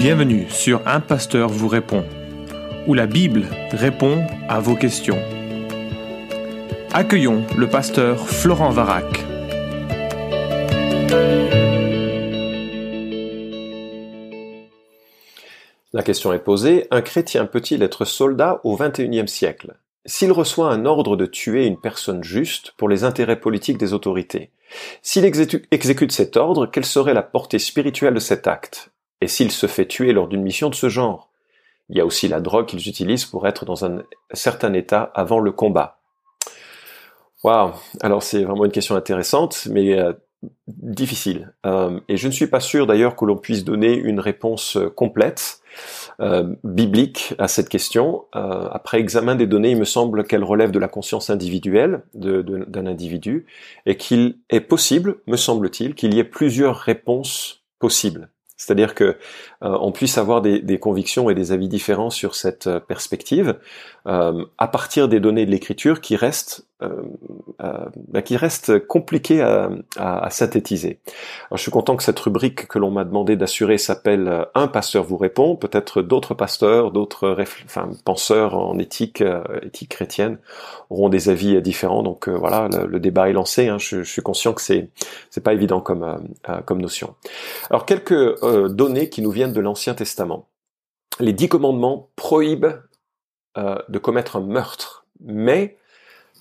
Bienvenue sur Un Pasteur vous répond, où la Bible répond à vos questions. Accueillons le pasteur Florent Varac. La question est posée, un chrétien peut-il être soldat au XXIe siècle? S'il reçoit un ordre de tuer une personne juste pour les intérêts politiques des autorités, s'il exécute cet ordre, quelle serait la portée spirituelle de cet acte? Et s'il se fait tuer lors d'une mission de ce genre Il y a aussi la drogue qu'ils utilisent pour être dans un certain état avant le combat. Waouh Alors c'est vraiment une question intéressante, mais euh, difficile. Euh, et je ne suis pas sûr d'ailleurs que l'on puisse donner une réponse euh, complète. biblique à cette question. après examen des données, il me semble qu'elle relève de la conscience individuelle d'un individu et qu'il est possible, me semble-t-il, qu'il y ait plusieurs réponses possibles. C'est-à-dire que on puisse avoir des, des, convictions et des avis différents sur cette perspective à partir des données de l'écriture qui restent euh, euh, bah, qui reste compliqué à, à, synthétiser. Alors, je suis content que cette rubrique que l'on m'a demandé d'assurer s'appelle euh, Un pasteur vous répond. Peut-être d'autres pasteurs, d'autres enfin, penseurs en éthique, éthique chrétienne auront des avis différents. Donc voilà, le, débat est lancé. Hein. Je, je, suis conscient que c'est c'est pas évident comme comme notion. Alors quelques données qui nous viennent de l'Ancien Testament. Les dix commandements prohibent de commettre un meurtre, mais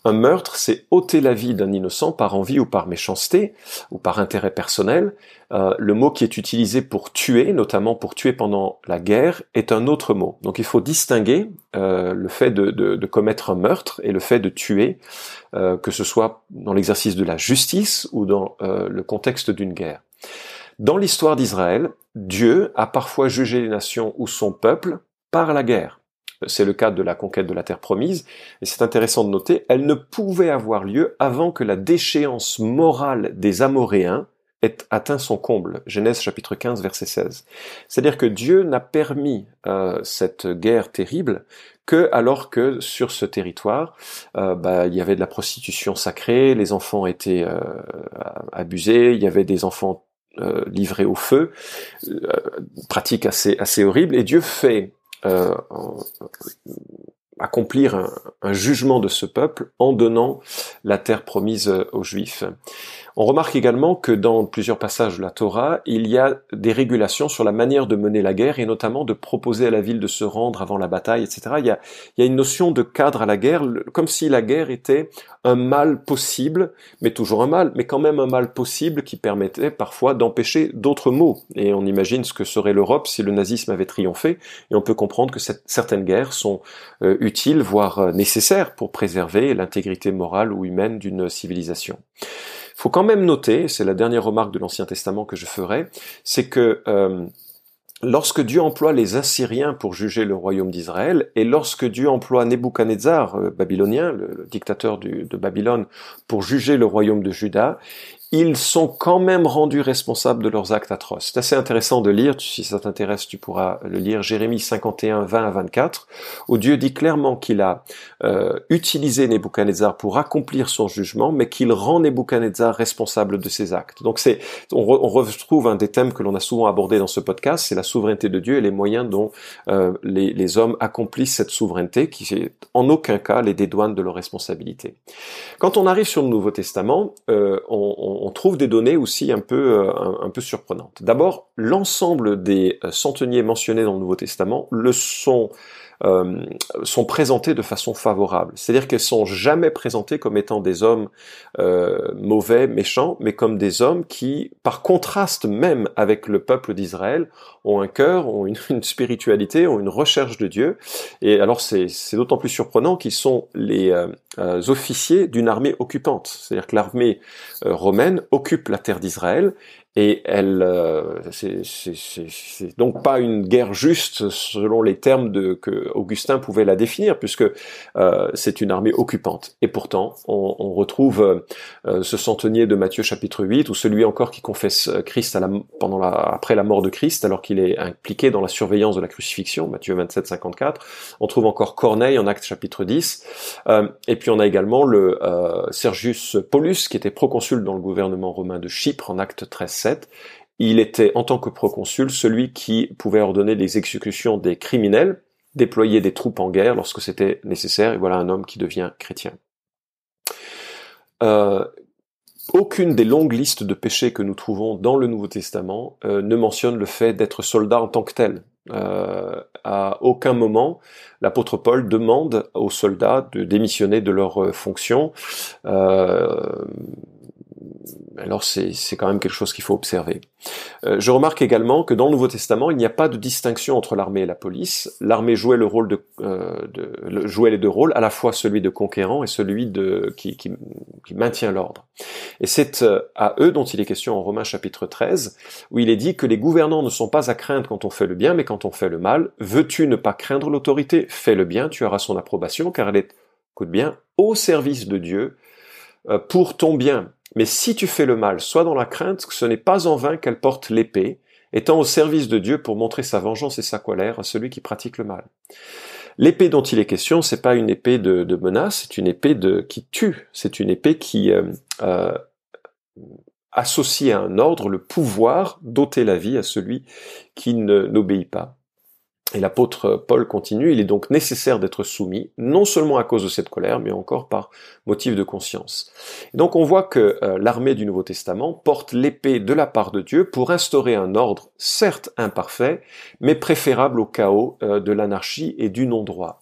un meurtre, c'est ôter la vie d'un innocent par envie ou par méchanceté ou par intérêt personnel. Euh, le mot qui est utilisé pour tuer, notamment pour tuer pendant la guerre, est un autre mot. Donc il faut distinguer euh, le fait de, commettre un meurtre et le fait de tuer, euh, que ce soit dans l'exercice de la justice ou dans le contexte d'une guerre. Dans l'histoire d'Israël, Dieu a parfois jugé les nations ou son peuple par la guerre. C'est le cas de la conquête de la terre promise, et c'est intéressant de noter, elle ne pouvait avoir lieu avant que la déchéance morale des Amoréens ait atteint son comble. Genèse chapitre 15 verset 16. C'est-à-dire que Dieu n'a permis euh, cette guerre terrible que alors que sur ce territoire, euh, bah, il y avait de la prostitution sacrée, les enfants étaient euh, abusés, il y avait des enfants livrés au feu, pratique assez assez horrible, et Dieu fait euh, accomplir un, un, jugement de ce peuple en donnant la terre promise aux Juifs. On remarque également que dans plusieurs passages de la Torah, il y a des régulations sur la manière de mener la guerre et notamment de proposer à la ville de se rendre avant la bataille, etc. Il y a, une notion de cadre à la guerre, comme si la guerre était un mal possible, mais toujours un mal, mais quand même un mal possible qui permettait parfois d'empêcher d'autres maux. Et on imagine ce que serait l'Europe si le nazisme avait triomphé, et on peut comprendre que certaines guerres sont euh, utiles, voire euh, nécessaires pour préserver l'intégrité morale ou humaine d'une civilisation faut quand même noter, c'est la dernière remarque de l'Ancien Testament que je ferai, c'est que euh, lorsque Dieu emploie les Assyriens pour juger le royaume d'Israël, et lorsque Dieu emploie Nebuchadnezzar, euh, babylonien, le, dictateur de Babylone, pour juger le royaume de Juda, ils sont quand même rendus responsables de leurs actes atroces. C'est assez intéressant de lire, si ça t'intéresse, tu pourras le lire, Jérémie 51, 20 à 24, où Dieu dit clairement qu'il a euh, utilisé Nebuchadnezzar pour accomplir son jugement, mais qu'il rend Nebuchadnezzar responsable de ses actes. Donc c'est, on, retrouve un des thèmes que l'on a souvent abordé dans ce podcast, c'est la souveraineté de Dieu et les moyens dont euh, les, les, hommes accomplissent cette souveraineté, qui en aucun cas les dédouane de leurs responsabilités. Quand on arrive sur le Nouveau Testament, euh, on on trouve des données aussi un peu, euh, un, peu surprenantes. D'abord, l'ensemble des euh, centeniers mentionnés dans le Nouveau Testament le sont euh, sont présentées de façon favorable. C'est-à-dire qu'elles sont jamais présentées comme étant des hommes euh, mauvais, méchants, mais comme des hommes qui, par contraste même avec le peuple d'Israël, ont un cœur, ont une, spiritualité, ont une recherche de Dieu. Et alors c'est d'autant plus surprenant qu'ils sont les euh, officiers d'une armée occupante. C'est-à-dire que l'armée romaine occupe la terre d'Israël et elle, euh, c'est donc pas une guerre juste selon les termes de, que Augustin pouvait la définir, puisque euh, c'est une armée occupante. Et pourtant, on, on retrouve euh, ce centenier de Matthieu chapitre 8, ou celui encore qui confesse Christ à la, pendant la, après la mort de Christ, alors qu'il est impliqué dans la surveillance de la crucifixion, Matthieu 27, 54. On trouve encore Corneille en Acte chapitre 10. Euh, et puis on a également le Sergius Paulus, qui était proconsul dans le gouvernement romain de Chypre en Acte 13, il était en tant que proconsul celui qui pouvait ordonner les exécutions des criminels, déployer des troupes en guerre lorsque c'était nécessaire, et voilà un homme qui devient chrétien. Euh, aucune des longues listes de péchés que nous trouvons dans le Nouveau Testament euh, ne mentionne le fait d'être soldat en tant que tel. Euh, à aucun moment, l'apôtre Paul demande aux soldats de démissionner de leurs fonctions. Alors c'est quand même quelque chose qu'il faut observer. Euh, je remarque également que dans le Nouveau Testament, il n'y a pas de distinction entre l'armée et la police. L'armée jouait le rôle de, euh, jouait les deux rôles, à la fois celui de conquérant et celui de qui, qui, maintient l'ordre. Et c'est euh, à eux dont il est question en Romains chapitre 13, où il est dit que les gouvernants ne sont pas à craindre quand on fait le bien, mais quand on fait le mal. Veux-tu ne pas craindre l'autorité? Fais le bien, tu auras son approbation, car elle est, écoute bien, au service de Dieu pour ton bien. Mais si tu fais le mal, sois dans la crainte que ce n'est pas en vain qu'elle porte l'épée, étant au service de Dieu pour montrer sa vengeance et sa colère à celui qui pratique le mal. L'épée dont il est question, c'est pas une épée de, menace, c'est une épée qui tue, c'est une épée qui euh, euh, associe à un ordre le pouvoir d'ôter la vie à celui qui n'obéit pas. Et l'apôtre Paul continue, il est donc nécessaire d'être soumis, non seulement à cause de cette colère, mais encore par motif de conscience. donc on voit que euh, l'armée du Nouveau Testament porte l'épée de la part de Dieu pour instaurer un ordre, certes imparfait, mais préférable au chaos euh, de l'anarchie et du non-droit.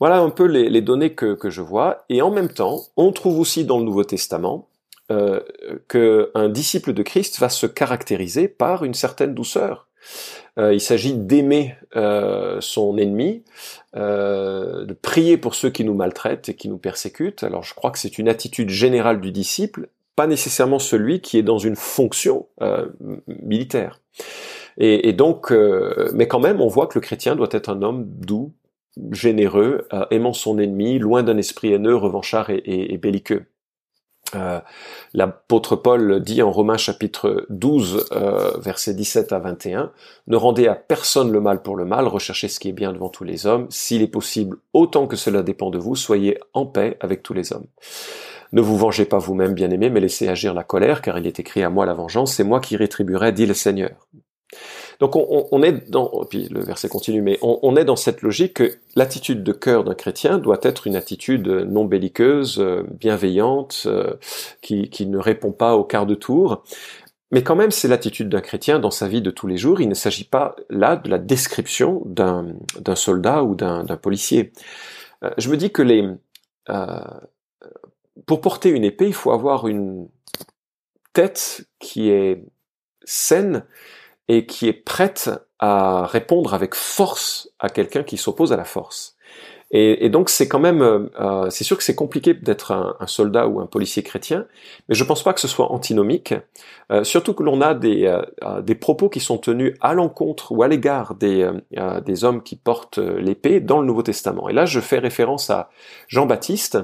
Voilà un peu les, données que, je vois, et en même temps, on trouve aussi dans le Nouveau Testament euh, qu'un disciple de Christ va se caractériser par une certaine douceur. Euh, il s'agit d'aimer euh, son ennemi, euh, de prier pour ceux qui nous maltraitent et qui nous persécutent. Alors je crois que c'est une attitude générale du disciple, pas nécessairement celui qui est dans une fonction militaire. Et, donc, mais quand même, on voit que le chrétien doit être un homme doux, généreux, aimant son ennemi, loin d'un esprit haineux, revanchard et belliqueux. Euh, L'apôtre Paul dit en Romains chapitre 12, euh, versets 17 à 21, Ne rendez à personne le mal pour le mal, recherchez ce qui est bien devant tous les hommes, s'il est possible, autant que cela dépend de vous, soyez en paix avec tous les hommes. Ne vous vengez pas vous-même, bien-aimés, mais laissez agir la colère, car il est écrit à moi la vengeance, c'est moi qui rétribuerai, dit le Seigneur. Donc on, est dans, puis le verset continue, mais on, est dans cette logique que l'attitude de cœur d'un chrétien doit être une attitude non belliqueuse, euh, bienveillante, euh, qui, ne répond pas au quart de tour. Mais quand même, c'est l'attitude d'un chrétien dans sa vie de tous les jours. Il ne s'agit pas là de la description d'un soldat ou d'un policier. Euh, je me dis que les, pour porter une épée, il faut avoir une tête qui est saine, et qui est prête à répondre avec force à quelqu'un qui s'oppose à la force. Et, donc c'est quand même, euh, euh, c'est sûr que c'est compliqué d'être un, soldat ou un policier chrétien, mais je pense pas que ce soit antinomique. Euh, surtout que l'on a des, des propos qui sont tenus à l'encontre ou à l'égard des, des hommes qui portent l'épée dans le Nouveau Testament. Et là, je fais référence à Jean-Baptiste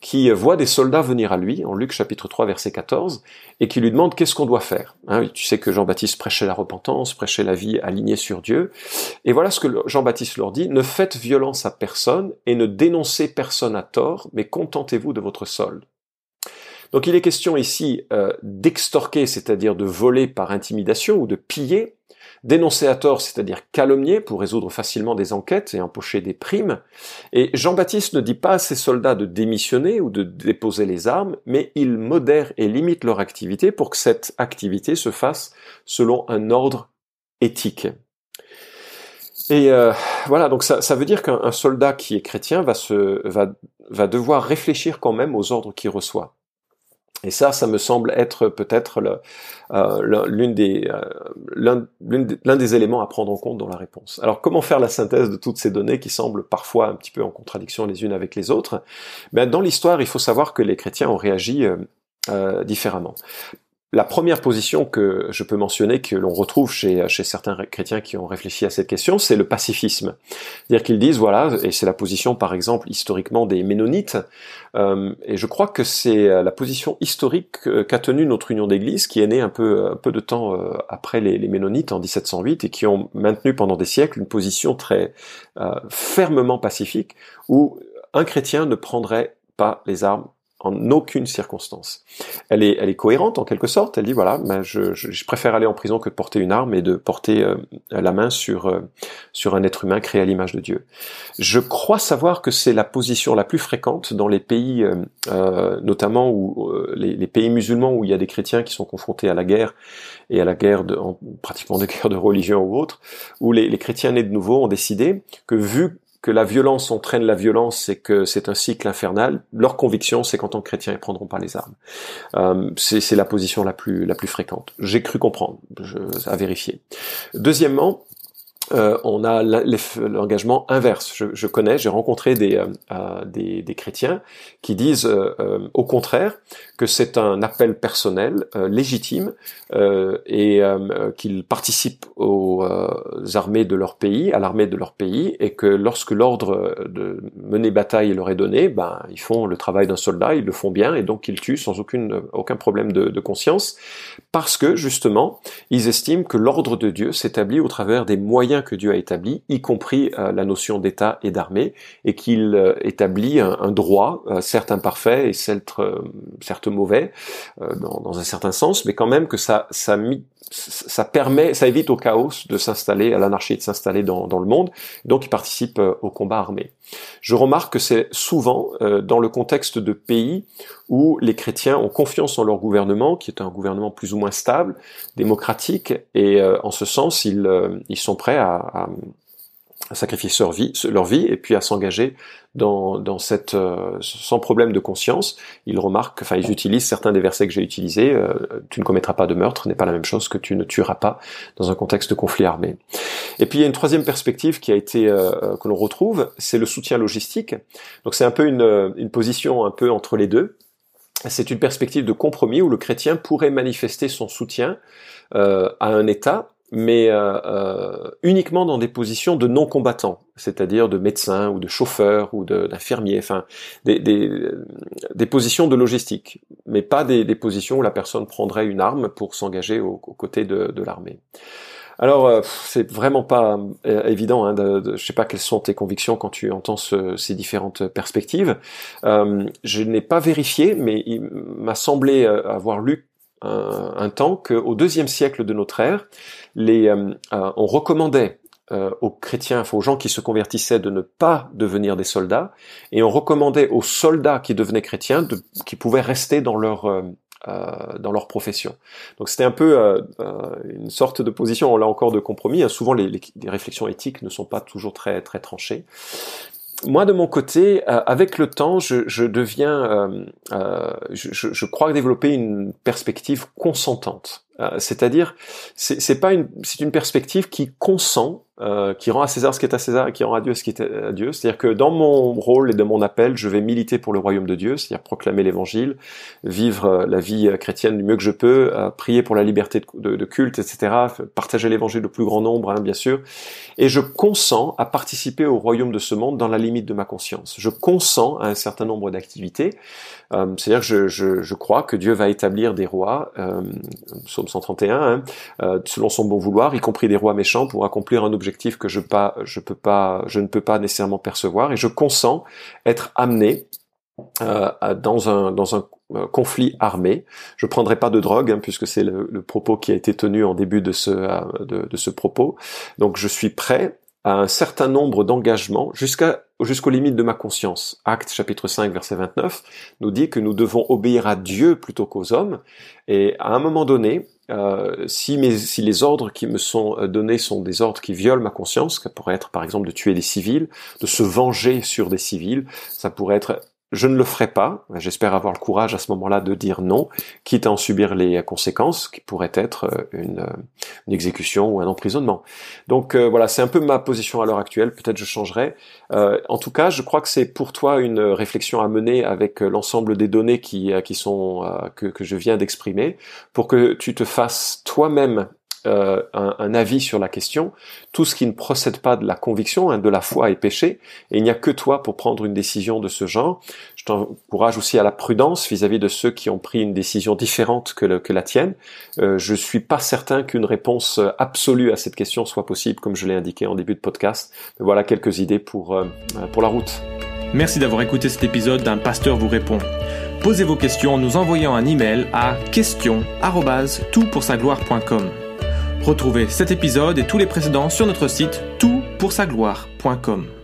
qui voit des soldats venir à lui, en Luc chapitre 3 verset 14, et qui lui demande qu'est-ce qu'on doit faire. Hein, tu sais que Jean-Baptiste prêchait la repentance, prêchait la vie alignée sur Dieu, et voilà ce que Jean-Baptiste leur dit, ne faites violence à personne et ne dénoncez personne à tort, mais contentez-vous de votre solde. Donc il est question ici euh, d'extorquer, c'est-à-dire de voler par intimidation ou de piller, dénoncer à tort, c'est-à-dire calomnier pour résoudre facilement des enquêtes et empocher des primes. Et Jean-Baptiste ne dit pas à ses soldats de démissionner ou de déposer les armes, mais il modère et limite leur activité pour que cette activité se fasse selon un ordre éthique. Et euh, voilà, donc ça, ça veut dire qu'un soldat qui est chrétien va, se, va, va devoir réfléchir quand même aux ordres qu'il reçoit. Et ça, ça me semble être peut-être euh, l'une des euh, l'un des éléments à prendre en compte dans la réponse. Alors, comment faire la synthèse de toutes ces données qui semblent parfois un petit peu en contradiction les unes avec les autres? Ben, Dans l'histoire, il faut savoir que les chrétiens ont réagi euh, euh différemment la première position que je peux mentionner, que l'on retrouve chez, certains chrétiens qui ont réfléchi à cette question, c'est le pacifisme. C'est-à-dire qu'ils disent, voilà, et c'est la position par exemple historiquement des Ménonites, euh, et je crois que c'est la position historique qu'a tenue notre union d'église, qui est née un peu, un peu de temps euh, après les, les, Ménonites en 1708, et qui ont maintenu pendant des siècles une position très euh, fermement pacifique, où un chrétien ne prendrait pas les armes en aucune circonstance. Elle est, elle est cohérente en quelque sorte. Elle dit voilà, ben je, je, préfère aller en prison que de porter une arme et de porter euh, la main sur euh, sur un être humain créé à l'image de Dieu. Je crois savoir que c'est la position la plus fréquente dans les pays, euh, notamment où les, les, pays musulmans où il y a des chrétiens qui sont confrontés à la guerre et à la guerre de en, pratiquement des guerres de religion ou autre, où les, les chrétiens nés de nouveau ont décidé que vu que la violence entraîne la violence et que c'est un cycle infernal, leur conviction, c'est qu'en tant que chrétiens, ils prendront pas les armes. Euh, c'est la position la plus la plus fréquente. J'ai cru comprendre, je, à vérifier. Deuxièmement, euh, on a l'engagement inverse. Je, connais, j'ai rencontré des, euh, euh des, des, chrétiens qui disent euh, euh, au contraire que c'est un appel personnel légitime et qu'ils participent aux armées de leur pays, à l'armée de leur pays, et que lorsque l'ordre de mener bataille leur est donné, ben ils font le travail d'un soldat, ils le font bien, et donc ils tuent sans aucune aucun problème de, de conscience, parce que justement ils estiment que l'ordre de Dieu s'établit au travers des moyens que Dieu a établi, y compris euh, la notion d'État et d'armée, et qu'il euh, établit un, droit, euh, certes imparfait et certes, mauvais dans, dans, un certain sens, mais quand même que ça, ça, ça permet, ça évite au chaos de s'installer, à l'anarchie de s'installer dans, dans, le monde. Donc, il participe au combat armé. Je remarque que c'est souvent dans le contexte de pays où les chrétiens ont confiance en leur gouvernement, qui est un gouvernement plus ou moins stable, démocratique, et en ce sens, ils, ils sont prêts à à, sacrifier leur vie, leur vie et puis à s'engager dans, dans cette euh, sans problème de conscience. Ils remarquent, enfin ils utilisent certains des versets que j'ai utilisés. Euh, tu ne commettras pas de meurtre n'est pas la même chose que tu ne tueras pas dans un contexte de conflit armé. Et puis il y a une troisième perspective qui a été euh, que l'on retrouve, c'est le soutien logistique. Donc c'est un peu une, une position un peu entre les deux. C'est une perspective de compromis où le chrétien pourrait manifester son soutien à un État mais euh, euh, uniquement dans des positions de non-combattants, c'est-à-dire de médecins ou de chauffeurs ou d'infirmiers, enfin des, des, des, positions de logistique, mais pas des, des, positions où la personne prendrait une arme pour s'engager aux, côtés de, de l'armée. Alors, euh, c'est vraiment pas euh, évident. Hein, de, de, je sais pas quelles sont tes convictions quand tu entends ce, ces différentes perspectives. Euh, je n'ai pas vérifié, mais il m'a semblé avoir lu un, un temps qu'au deuxième siècle de notre ère, les, euh, euh, on recommandait euh, aux chrétiens, enfin, aux gens qui se convertissaient de ne pas devenir des soldats, et on recommandait aux soldats qui devenaient chrétiens de, qui pouvaient rester dans leur dans leur profession. Donc c'était un peu une sorte de position, là encore, de compromis. Hein. Souvent, les, les, réflexions éthiques ne sont pas toujours très très tranchées moi, de mon côté, euh, avec le temps, je, je deviens, euh, euh, je, je, crois développer une perspective consentante. C'est-à-dire, c'est pas une, c'est une perspective qui consent euh, qui rend à César ce qui est à César qui rend à Dieu ce qui est à Dieu. C'est-à-dire que dans mon rôle et de mon appel, je vais militer pour le royaume de Dieu, c'est-à-dire proclamer l'évangile, vivre euh, la vie euh, chrétienne du mieux que je peux, prier pour la liberté de, culte, etc., partager l'évangile au plus grand nombre, hein, bien sûr. Et je consens à participer au royaume de ce monde dans la limite de ma conscience. Je consens à un certain nombre d'activités. c'est-à-dire que je, je, je, crois que Dieu va établir des rois, euh, psaume 131, hein, selon son bon vouloir, y compris des rois méchants, pour accomplir un que je peux pas, je ne peux pas nécessairement percevoir, et je consens être amené euh, dans un euh, conflit armé. Je prendrai pas de drogue hein, puisque c'est le, propos qui a été tenu en début de ce euh, de, de ce propos. Donc je suis prêt un certain nombre d'engagements jusqu'à jusqu'aux limites de ma conscience. Acte chapitre 5 verset 29 nous dit que nous devons obéir à Dieu plutôt qu'aux hommes et à un moment donné, euh, si, mes, si les ordres qui me sont euh, donnés sont des ordres qui violent ma conscience, ça pourrait être par exemple de tuer des civils, de se venger sur des civils, ça pourrait être je ne le ferai pas. J'espère avoir le courage à ce moment-là de dire non, quitte à en subir les conséquences, qui pourraient être euh, une, une exécution ou un emprisonnement. Donc voilà, c'est un peu ma position à l'heure actuelle. Peut-être je changerai. Euh, en tout cas, je crois que c'est pour toi une réflexion à mener avec l'ensemble des données qui, qui sont que, que je viens d'exprimer, pour que tu te fasses toi-même euh, un, avis sur la question. Tout ce qui ne procède pas de la conviction, hein, de la foi est péché, et il n'y a que toi pour prendre une décision de ce genre. Je t'encourage aussi à la prudence vis-à-vis de ceux qui ont pris une décision différente que, la tienne. Euh, je suis pas certain qu'une réponse absolue à cette question soit possible, comme je l'ai indiqué en début de podcast. Voilà quelques idées pour, euh, pour la route. Merci d'avoir écouté cet épisode d'un pasteur vous répond. Posez vos questions en nous envoyant un email à question@toutpoursagloire.com. Retrouvez cet épisode et tous les précédents sur notre site toutpoursagloire.com.